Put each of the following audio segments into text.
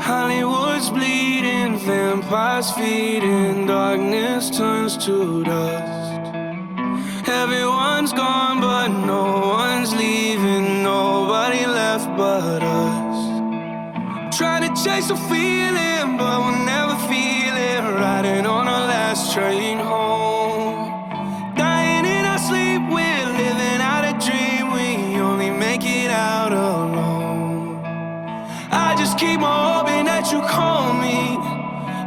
Hollywood's bleeding, vampires feeding, darkness turns to dust. Everyone's gone, but no one's leaving, nobody left but us. Trying to chase a feeling, but we'll never feel it. Riding on our last train home. Dying in our sleep, we're living out a dream, we only make it out alone. I just keep on you call me.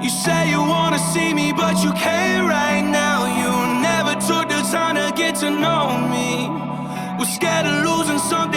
You say you wanna see me, but you can't right now. You never took the time to get to know me. We're scared of losing something.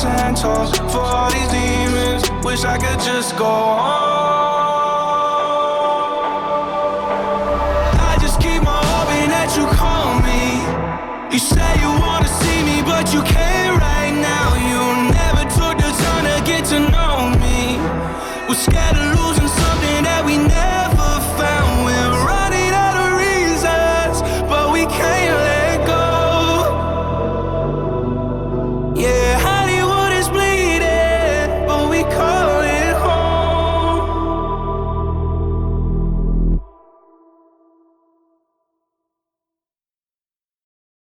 toss and toss for all these demons. Wish I could just go on. I just keep on hoping that you call me. You say you wanna see me, but you can't right now. You never took the time to get to know me. Was scared